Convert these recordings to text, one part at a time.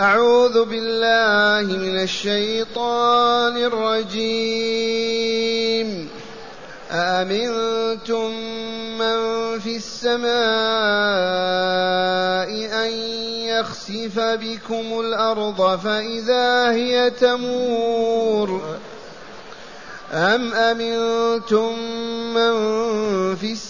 أعوذ بالله من الشيطان الرجيم. أأمنتم من في السماء أن يخسف بكم الأرض فإذا هي تمور؟ أم أمنتم من في السماء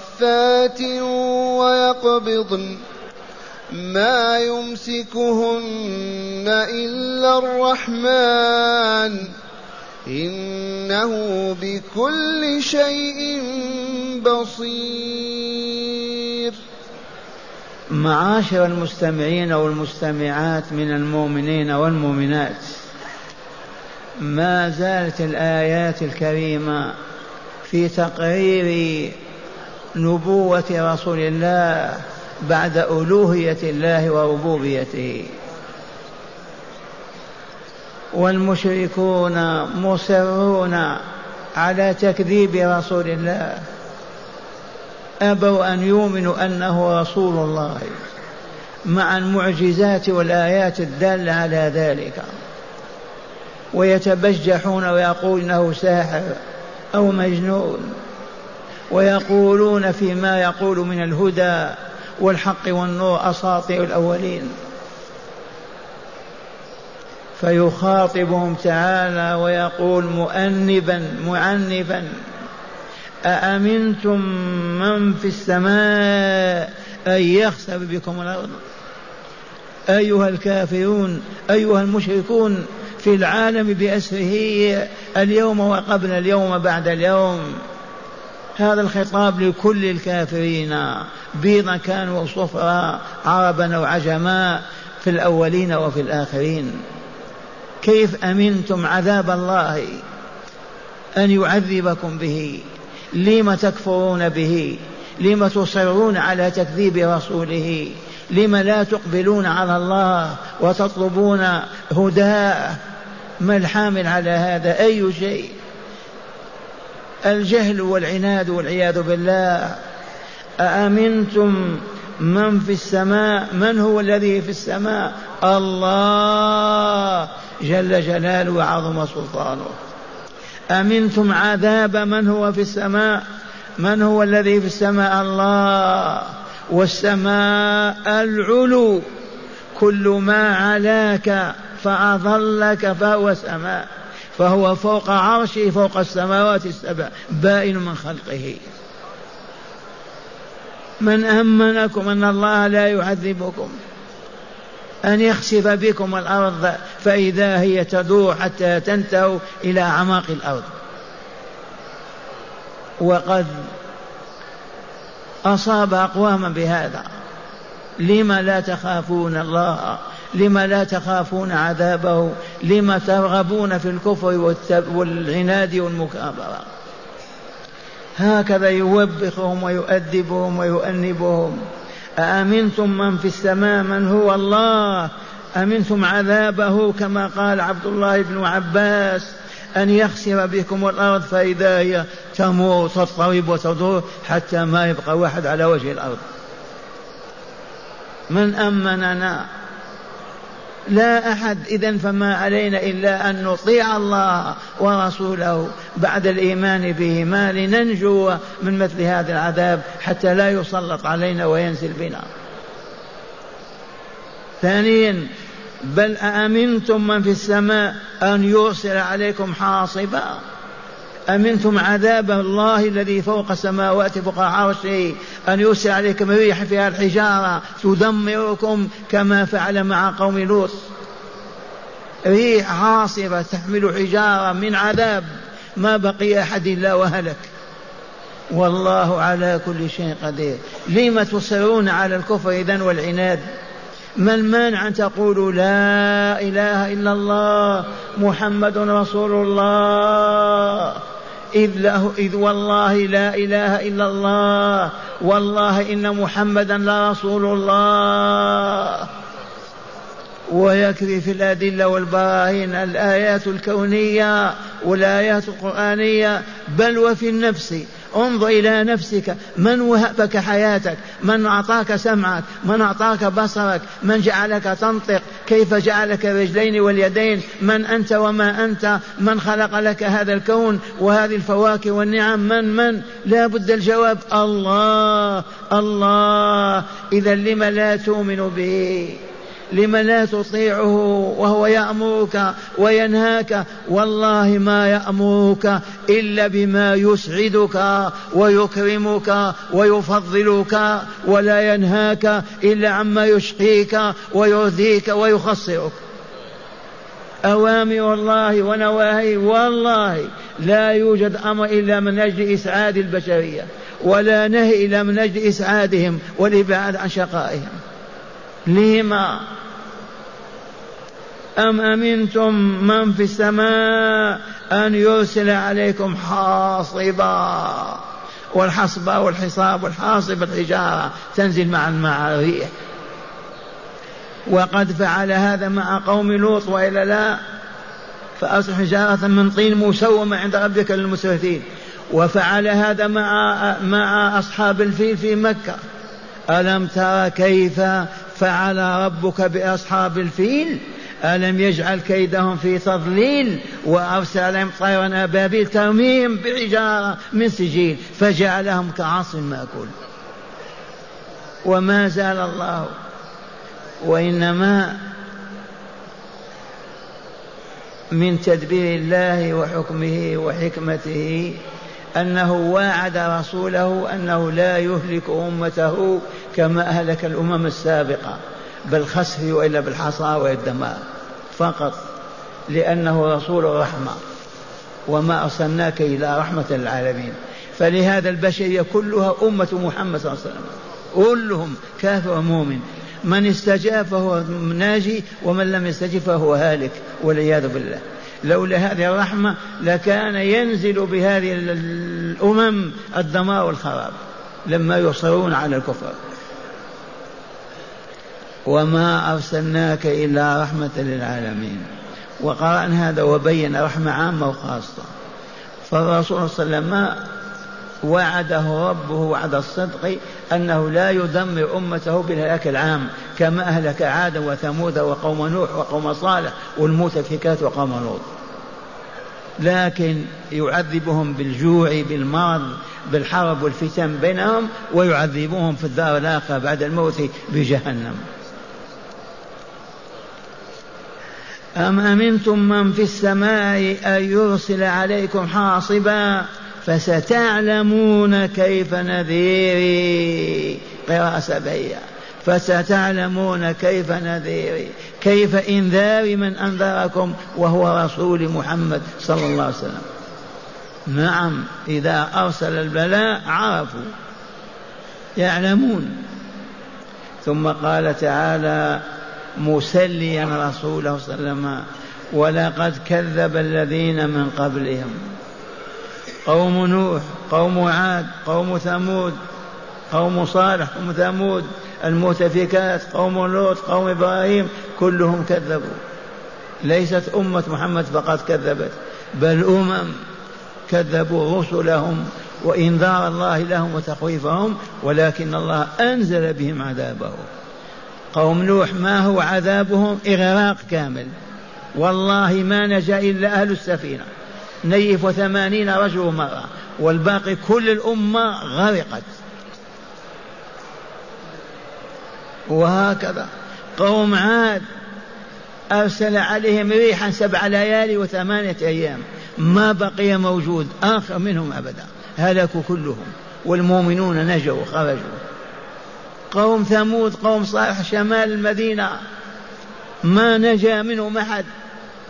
صافات ويقبضن ما يمسكهن إلا الرحمن إنه بكل شيء بصير. معاشر المستمعين والمستمعات من المؤمنين والمؤمنات ما زالت الآيات الكريمة في تقرير نبوة رسول الله بعد ألوهية الله وربوبيته. والمشركون مصرون على تكذيب رسول الله. أبوا أن يؤمنوا أنه رسول الله مع المعجزات والآيات الدالة على ذلك. ويتبجحون ويقول إنه ساحر أو مجنون. ويقولون فيما يقول من الهدى والحق والنور أساطير الأولين. فيخاطبهم تعالى ويقول مؤنبا معنفا أأمنتم من في السماء أن يخسف بكم الأرض؟ أيها الكافرون أيها المشركون في العالم بأسره اليوم وقبل اليوم بعد اليوم. هذا الخطاب لكل الكافرين بيضا كانوا وصفرا عربا وعجما في الأولين وفي الآخرين. كيف أمنتم عذاب الله أن يعذبكم به؟ لم تكفرون به؟ لم تصرون على تكذيب رسوله؟ لم لا تقبلون على الله وتطلبون هداه؟ ما الحامل على هذا؟ أي شيء؟ الجهل والعناد والعياذ بالله. أأمنتم من في السماء؟ من هو الذي في السماء؟ الله جل جلاله وعظم سلطانه. أمنتم عذاب من هو في السماء؟ من هو الذي في السماء؟ الله. والسماء العلو. كل ما علاك فأظلك فهو سماء. فهو فوق عرشه فوق السماوات السبع بائن من خلقه. من أمنكم أن الله لا يعذبكم أن يخسف بكم الأرض فإذا هي تدور حتى تنتهوا إلى أعماق الأرض. وقد أصاب أقواما بهذا لما لا تخافون الله؟ لما لا تخافون عذابه؟ لما ترغبون في الكفر والعناد والمكابرة؟ هكذا يوبخهم ويؤدبهم ويؤنبهم. أأمنتم من في السماء من هو الله؟ أمنتم عذابه كما قال عبد الله بن عباس؟ أن يخسر بكم الأرض فإذا هي تمور تضطرب وتدور حتى ما يبقى واحد على وجه الأرض. من أمننا؟ لا أحد إذا فما علينا إلا أن نطيع الله ورسوله بعد الإيمان بهما لننجو من مثل هذا العذاب حتى لا يسلط علينا وينزل بنا. ثانيا بل أأمنتم من في السماء أن يرسل عليكم حاصبا؟ أمنتم عذاب الله الذي فوق السماوات فوق عرشه أن يرسل عليكم ريح فيها الحجارة تدمركم كما فعل مع قوم لوط. ريح عاصفة تحمل حجارة من عذاب ما بقي أحد إلا وهلك. والله على كل شيء قدير. لم تصرون على الكفر إذن والعناد؟ ما المانع أن تقولوا لا إله إلا الله محمد رسول الله؟ إذ, له إذ والله لا إله إلا الله. والله إن محمدا لرسول الله. ويكفي في الأدلة والبراهين الآيات الكونية والآيات القرآنية. بل وفي النفس. انظر إلى نفسك. من وهبك حياتك؟ من أعطاك سمعك؟ من أعطاك بصرك؟ من جعلك تنطق؟ كيف جعلك الرجلين واليدين؟ من أنت وما أنت؟ من خلق لك هذا الكون وهذه الفواكه والنعم؟ من من؟ لا بد الجواب الله الله. إذا لم لا تؤمن به؟ لم لا تطيعه وهو يأمرك وينهاك والله ما يأمرك إلا بما يسعدك ويكرمك ويفضلك ولا ينهاك إلا عما يشقيك ويرضيك ويخسرك. أوامر الله ونواهي والله لا يوجد أمر إلا من أجل إسعاد البشرية ولا نهي إلا من أجل إسعادهم والإبعاد عن شقائهم. لما أم أمنتم من في السماء أن يرسل عليكم حاصبا؟ والحصبة والحصاب والحاصب الحجارة تنزل مع مع الريح وقد فعل هذا مع قوم لوط وإلا لا. فأصبح حجارة من طين مسومة عند ربك للمسرفين. وفعل هذا مع مع أصحاب الفيل في مكة. ألم ترى كيف فعل ربك بأصحاب الفيل؟ ألم يجعل كيدهم في تضليل وأرسل عليهم طيرا أبابيل ترميهم بحجارة من سجيل فجعلهم كعصف مأكول. وما زال الله وإنما من تدبير الله وحكمه وحكمته أنه واعد رسوله أنه لا يهلك أمته كما أهلك الأمم السابقة بالخسف وإلا بالحصى والدمار. فقط لأنه رسول الرحمة. وما أرسلناك إلى رحمة للعالمين. فلهذا البشرية كلها أمة محمد صلى الله عليه وسلم. كلهم كافر ومؤمن من استجاب فهو ناجي ومن لم يستجب فهو هالك والعياذ بالله. لولا هذه الرحمة لكان ينزل بهذه الأمم الدمار والخراب. لما يصرون على الكفر. وما أرسلناك إلا رحمة للعالمين. وقرأنا هذا وبين رحمة عامة وخاصة. فالرسول صلى الله عليه وسلم وعده ربه وعد الصدق أنه لا يدمر أمته بالهلاك العام كما أهلك عادا وثمود وقوم نوح وقوم صالح والمؤتفكات وقوم لوط. لكن يعذبهم بالجوع بالمرض بالحرب والفتن بينهم ويعذبهم في الدار الآخرة بعد الموت بجهنم. أم أمنتم من في السماء أن يرسل عليكم حاصبا فستعلمون كيف نذيري؟ قراءة سبعية. فستعلمون كيف نذيري؟ كيف إنذار من أنذركم وهو رسول محمد صلى الله عليه وسلم. نعم إذا أرسل البلاء عرفوا يعلمون. ثم قال تعالى مسليا رسوله صلى الله عليه وسلم ولقد كذب الذين من قبلهم. قوم نوح قوم عاد قوم ثمود قوم صالح قوم ثمود المؤتفكات قوم لوط قوم إبراهيم كلهم كذبوا. ليست أمة محمد فقط كذبت بل أمم كذبوا رسلهم وإنذار الله لهم وتخويفهم ولكن الله أنزل بهم عذابه. قوم نوح ما هو عذابهم؟ إغراق كامل. والله ما نجا إلا أهل السفينة. نيف ثمانين رجل مرة. والباقي كل الأمة غرقت. وهكذا. قوم عاد. أرسل عليهم ريحا سبع ليالي وثمانية أيام. ما بقي موجود آخر منهم أبدا. هلكوا كلهم. والمؤمنون نجوا خرجوا. قوم ثمود قوم صالح شمال المدينة. ما نجا منهم أحد.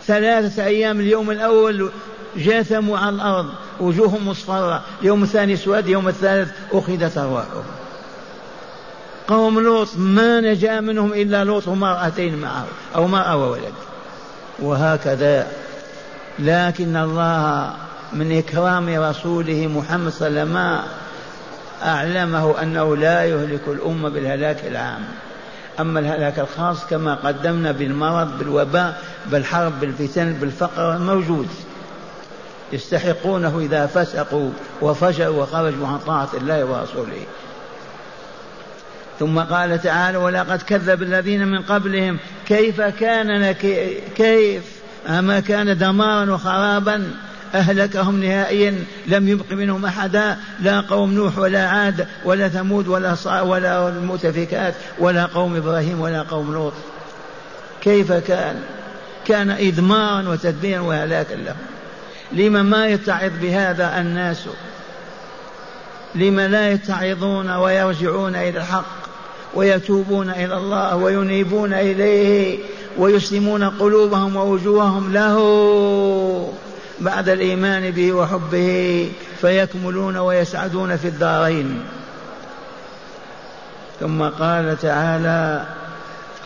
ثلاثة أيام اليوم الأول جاثموا على الأرض وجوههم مصفرة. يوم الثاني سواد يوم الثالث أخذت أرواحهم. قوم لوط ما نجا منهم إلا لوط ومرأتين معه أو مرأة وولد. وهكذا. لكن الله من إكرام رسوله محمد صلى الله عليه وسلم أعلمه أنه لا يهلك الأمة بالهلاك العام. أما الهلاك الخاص كما قدمنا بالمرض بالوباء بالحرب بالفتن بالفقر موجود. يستحقونه إذا فسقوا وفجروا وخرجوا عن طاعة الله ورسوله. ثم قال تعالى ولقد كذب الذين من قبلهم. كيف كان كيف؟ أما كان دمارا وخرابا. أهلكهم نهائيا لم يبق منهم أحدا لا قوم نوح ولا عاد ولا ثمود ولا ولا المؤتفكات ولا قوم إبراهيم ولا قوم لوط كيف كان؟ كان إدمارا وتدبيرا وهلاكا لهم. لما ما يتعظ بهذا الناس؟ لما لا يتعظون ويرجعون إلى الحق ويتوبون إلى الله وينيبون إليه ويسلمون قلوبهم ووجوههم له. بعد الإيمان به وحبه فيكملون ويسعدون في الدارين. ثم قال تعالى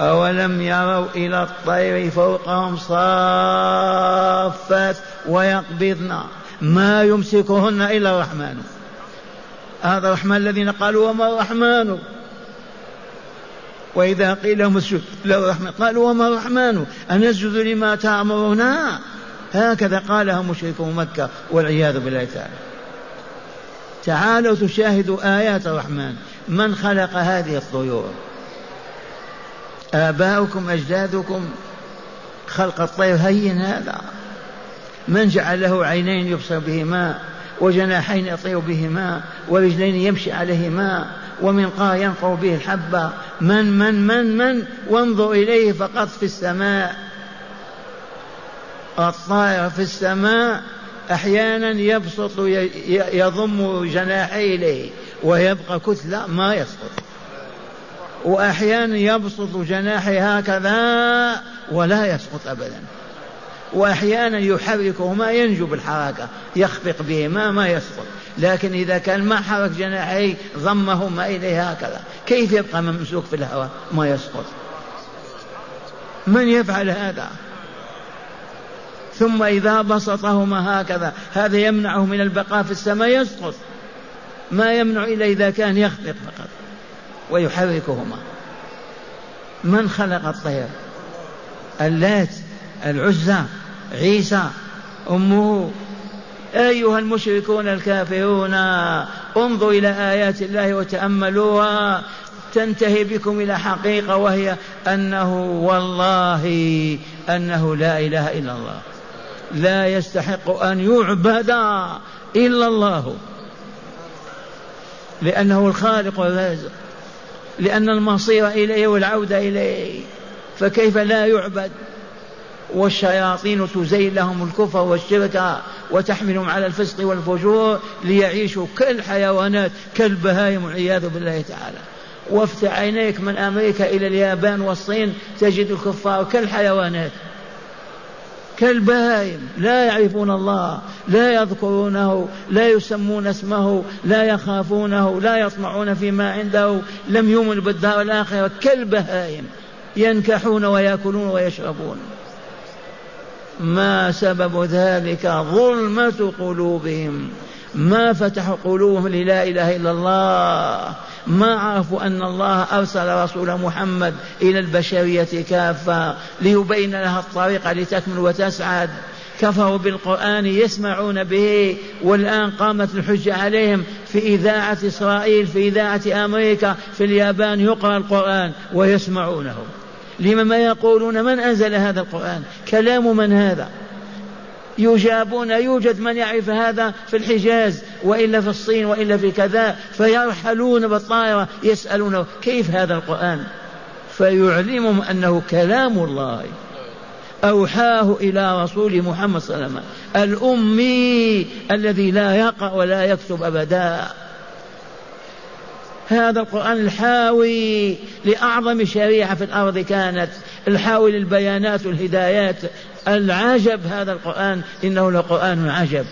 أولم يروا إلى الطير فوقهم صافات ويقبضن ما يمسكهن إلا الرحمن. هذا الرحمن الذين قالوا وما الرحمن؟ وإذا قيل لهم اسجد للرحمن قالوا وما الرحمن؟ أنسجد لما تأمرنا؟ هكذا قالها مشركو مكة والعياذ بالله تعالى. تعالوا تشاهدوا آيات الرحمن. من خلق هذه الطيور؟ آباؤكم أجدادكم خلق الطير هين هذا. من جعل له عينين يبصر بهما وجناحين يطير بهما ورجلين يمشي عليهما ومنقار ينقر به الحبة. من من من من؟ وانظر إليه فقط في السماء. الطائر في السماء أحيانا يبسط يضم جناحيه إليه ويبقى كتلة ما يسقط. وأحيانا يبسط جناحه هكذا ولا يسقط أبدا. وأحيانا يحركهما ينجو بالحركة يخفق بهما ما يسقط. لكن إذا كان ما حرك جناحيه ضمهما إليه هكذا كيف يبقى ممسوك في الهواء؟ ما يسقط. من يفعل هذا؟ ثم إذا بسطهما هكذا. هذا يمنعه من البقاء في السماء يسقط. ما يمنع إلا إذا كان يخفق فقط ويحركهما. من خلق الطير؟ اللات العزى عيسى أمه. أيها المشركون الكافرون انظروا إلى آيات الله وتأملوها. تنتهي بكم إلى حقيقة وهي أنه والله أنه لا إله إلا الله. لا يستحق أن يعبد إلا الله. لأنه الخالق الرازق لأن المصير إليه والعودة إليه. فكيف لا يعبد؟ والشياطين تزين لهم الكفر والشرك وتحملهم على الفسق والفجور ليعيشوا كالحيوانات كالبهائم والعياذ بالله تعالى. وافتح عينيك من أمريكا إلى اليابان والصين تجد الكفار كالحيوانات. كالبهائم لا يعرفون الله لا يذكرونه لا يسمون اسمه لا يخافونه لا يطمعون فيما عنده لم يؤمنوا بالدار الآخرة كالبهائم ينكحون ويأكلون ويشربون. ما سبب ذلك؟ ظلمة قلوبهم. ما فتحوا قلوبهم للا إله إلا الله. ما عرفوا أن الله أرسل رسول محمد إلى البشرية كافة ليبين لها الطريق لتكمل وتسعد. كفروا بالقرآن يسمعون به والآن قامت الحجة عليهم في إذاعة إسرائيل في إذاعة أمريكا في اليابان يقرأ القرآن ويسمعونه. لما ما يقولون؟ من أنزل هذا القرآن؟ كلام من هذا؟ يجابون يوجد من يعرف هذا في الحجاز وإلا في الصين وإلا في كذا فيرحلون بالطائرة يسألونه كيف هذا القرآن؟ فيعلمهم أنه كلام الله. أوحاه إلى رسول محمد صلى الله عليه وسلم الأمي الذي لا يقرأ ولا يكتب أبدا. هذا القرآن الحاوي لأعظم شريعة في الأرض كانت الحاوي للبيانات والهدايات. العجب هذا القرآن إنه لقرآن عجب.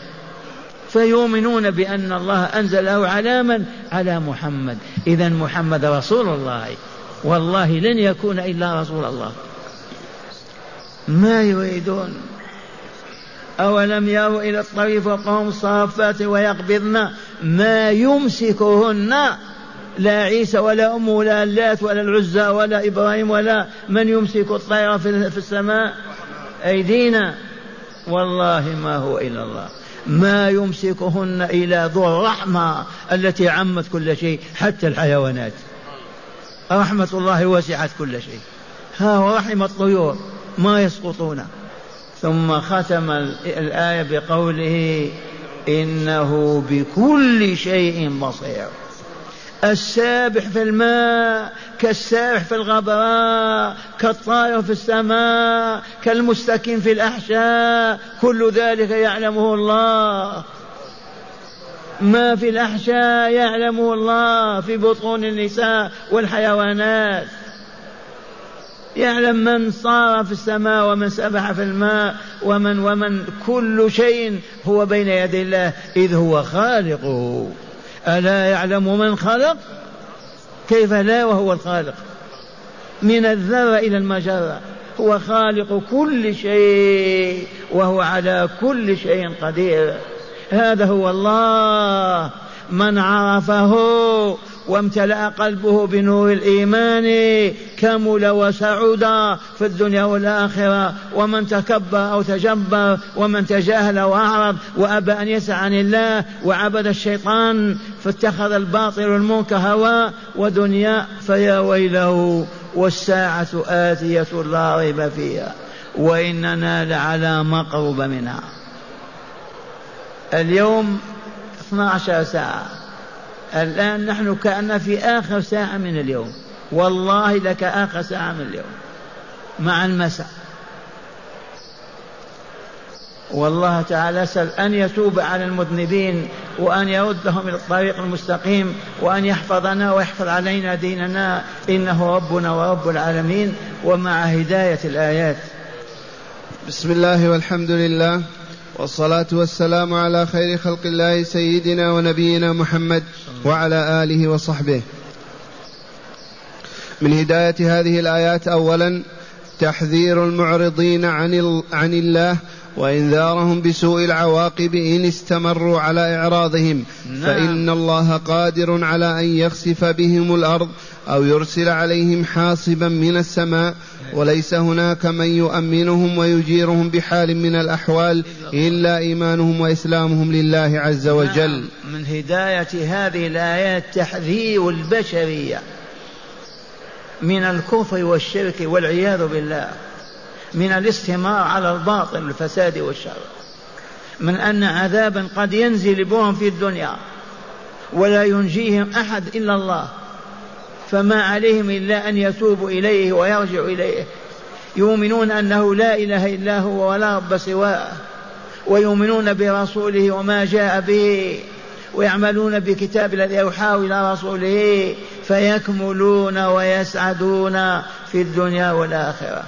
فيؤمنون بأن الله أنزله على من؟ على محمد. إذا محمد رسول الله. والله لن يكون إلا رسول الله. ما يريدون؟ أولم يروا إلى الطريق فوقهم صافات ويقبضن؟ ما يمسكهن لا عيسى ولا أم ولا اللات ولا العزى ولا إبراهيم ولا من يمسك الطير في السماء؟ أيدينا. والله ما هو إلا الله. ما يمسكهن إلى ذو الرحمة التي عمت كل شيء حتى الحيوانات. رحمة الله وسعت كل شيء. ها رحم الطيور ما يسقطون. ثم ختم الآية بقوله إنه بكل شيء بصير. السابح في الماء كالسابح في الغبراء كالطائر في السماء كالمستكن في الأحشاء كل ذلك يعلمه الله. ما في الأحشاء يعلمه الله في بطون النساء والحيوانات. يعلم من صار في السماء ومن سبح في الماء ومن ومن كل شيء هو بين يدي الله إذ هو خالقه. ألا يعلم من خلق؟ كيف لا وهو الخالق؟ من الذرة إلى المجرة. هو خالق كل شيء وهو على كل شيء قدير. هذا هو الله. من عرفه وامتلأ قلبه بنور الإيمان كمل وسعد في الدنيا والآخرة ومن تكبر أو تجبر ومن تجاهل وأعرض وأبى أن يسعى عن الله وعبد الشيطان فاتخذ الباطل المنكر هوى ودنيا فيا ويله والساعة آتية لا ريب فيها وإننا لعلى مقرب منها. اليوم 12 ساعة. الآن نحن كأن في آخر ساعة من اليوم. والله لك آخر ساعة من اليوم. مع المساء. والله تعالى سل أن يتوب على المذنبين وأن يردهم إلى الطريق المستقيم وأن يحفظنا ويحفظ علينا ديننا. إنه ربنا ورب العالمين ومع هداية الآيات. بسم الله والحمد لله. والصلاة والسلام على خير خلق الله سيدنا ونبينا محمد وعلى آله وصحبه. من هداية هذه الآيات أولا تحذير المعرضين عن, الله وإنذارهم بسوء العواقب إن استمروا على إعراضهم نعم. فإن الله قادر على أن يخسف بهم الأرض أو يرسل عليهم حاصبا من السماء وليس هناك من يؤمنهم ويجيرهم بحال من الأحوال إلا إيمانهم وإسلامهم لله عز وجل نعم. من هداية هذه الآيات تحذير البشرية من الكفر والشرك والعياذ بالله من الاستمرار على الباطل والفساد والشر. من أن عذابا قد ينزل بهم في الدنيا ولا ينجيهم أحد إلا الله. فما عليهم إلا أن يتوبوا إليه ويرجعوا إليه. يؤمنون أنه لا إله إلا هو ولا رب سواه. ويؤمنون برسوله وما جاء به. ويعملون بكتاب الذي أوحاه إلى رسوله. فيكملون ويسعدون في الدنيا والآخرة.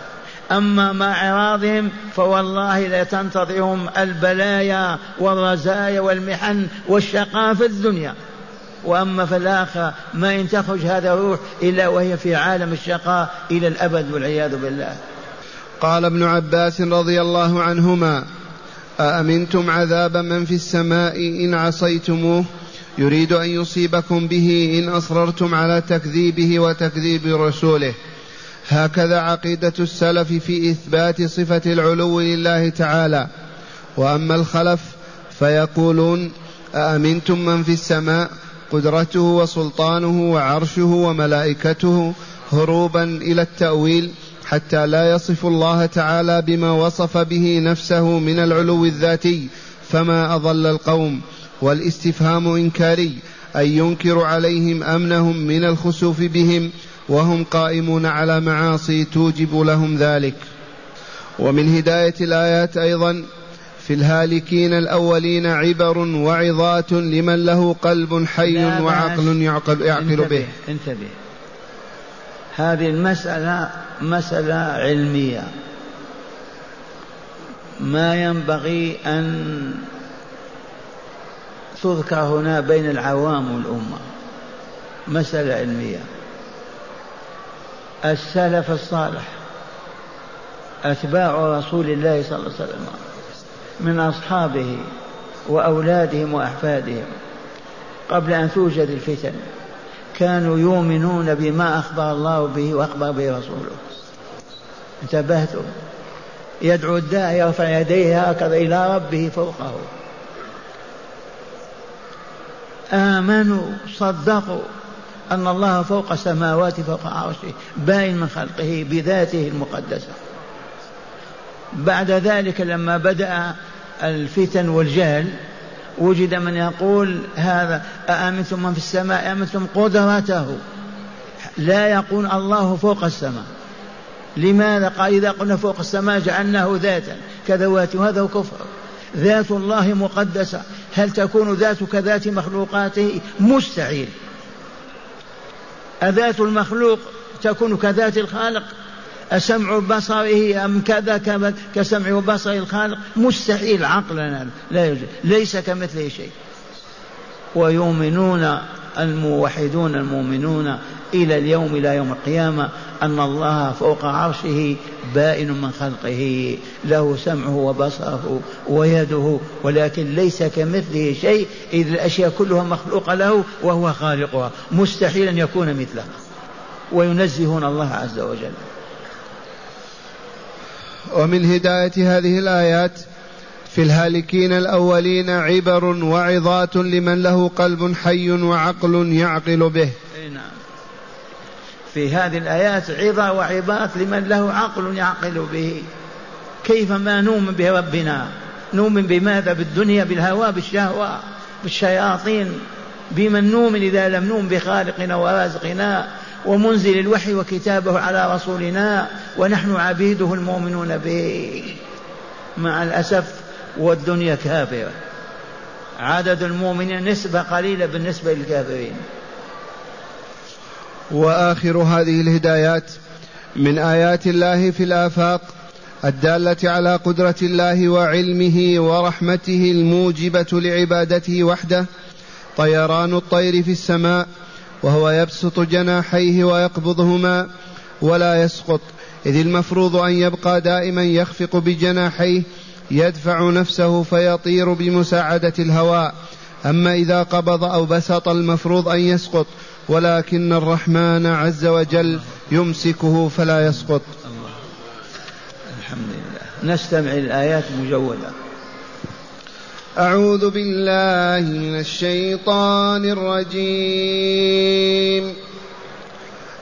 أما مع إعراضهم فوالله لتنتظرهم البلايا والرزايا والمحن والشقاء في الدنيا. وأما في الآخرة ما إن تخرج هذا الروح إلا وهي في عالم الشقاء إلى الأبد والعياذ بالله. قال ابن عباس رضي الله عنهما أأمنتم عذاب من في السماء إن عصيتموه؟ يريد أن يصيبكم به إن أصررتم على تكذيبه وتكذيب رسوله. هكذا عقيدة السلف في إثبات صفة العلو لله تعالى. وأما الخلف فيقولون أأمنتم من في السماء؟ قدرته وسلطانه وعرشه وملائكته هروبا إلى التأويل حتى لا يصف الله تعالى بما وصف به نفسه من العلو الذاتي فما أضل القوم. والاستفهام إنكاري أي ينكر عليهم أمنهم من الخسوف بهم وهم قائمون على معاصي توجب لهم ذلك. ومن هداية الآيات أيضا في الهالكين الأولين عبر وعظات لمن له قلب حي وعقل يعقل, يعقل انتبه به. انتبه. هذه المسألة مسألة علمية. ما ينبغي أن تذكر هنا بين العوام والأمة. مسألة علمية. السلف الصالح أتباع رسول الله صلى الله عليه وسلم من أصحابه وأولادهم وأحفادهم قبل أن توجد الفتن. كانوا يؤمنون بما أخبر الله به وأخبر به رسوله. انتبهتم؟ يدعو الداعي يرفع يديه هكذا إلى ربه فوقه. آمنوا صدقوا. أن الله فوق السماوات فوق عرشه باين من خلقه بذاته المقدسة. بعد ذلك لما بدأ الفتن والجهل وجد من يقول هذا أأمنتم من في السماء؟ أأمنتم قدرته؟ لا يقول الله فوق السماء. لماذا؟ قال إذا قلنا فوق السماء جعلناه ذاتا كذوات وهذا كفر. ذات الله مقدسة. هل تكون ذات كذات مخلوقاته؟ مستحيل. أذات المخلوق تكون كذات الخالق؟ أسمع بصره أم كذا كسمع وبصر الخالق؟ مستحيل عقلنا لا يوجد ليس كمثله شيء. ويؤمنون الموحدون المؤمنون إلى اليوم إلى يوم القيامة أن الله فوق عرشه بائن من خلقه. له سمعه وبصره ويده ولكن ليس كمثله شيء إذ الأشياء كلها مخلوقة له وهو خالقها. مستحيل أن يكون مثلها. وينزهون الله عز وجل. ومن هداية هذه الآيات في الهالكين الأولين عبر وعظات لمن له قلب حي وعقل يعقل به. نعم. في هذه الآيات عظة وعظات لمن له عقل يعقل به. كيف ما نؤمن بربنا؟ نؤمن بماذا؟ بالدنيا بالهوى بالشهوة بالشياطين. بمن نؤمن إذا لم نؤمن بخالقنا ورازقنا؟ ومنزل الوحي وكتابه على رسولنا ونحن عبيده المؤمنون به. مع الأسف والدنيا كافرة. عدد المؤمنين نسبة قليلة بالنسبة للكافرين. وآخر هذه الهدايات من آيات الله في الآفاق الدالة على قدرة الله وعلمه ورحمته الموجبة لعبادته وحده طيران الطير في السماء وهو يبسط جناحيه ويقبضهما ولا يسقط إذ المفروض أن يبقى دائما يخفق بجناحيه يدفع نفسه فيطير بمساعدة الهواء. أما إذا قبض أو بسط المفروض أن يسقط ولكن الرحمن عز وجل يمسكه فلا يسقط. الله. الحمد لله. نستمع الآيات مجودة أعوذ بالله من الشيطان الرجيم.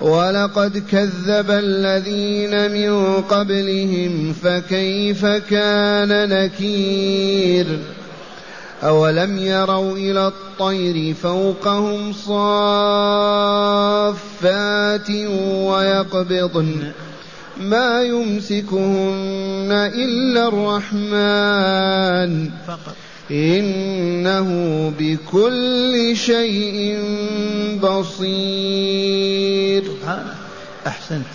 ولقد كذب الذين من قبلهم فكيف كان نكير؟ أولم يروا إلى الطير فوقهم صافات ويقبضن؟ ما يمسكهن إلا الرحمن. فقط. إنه بكل شيء بصير. أحسنت.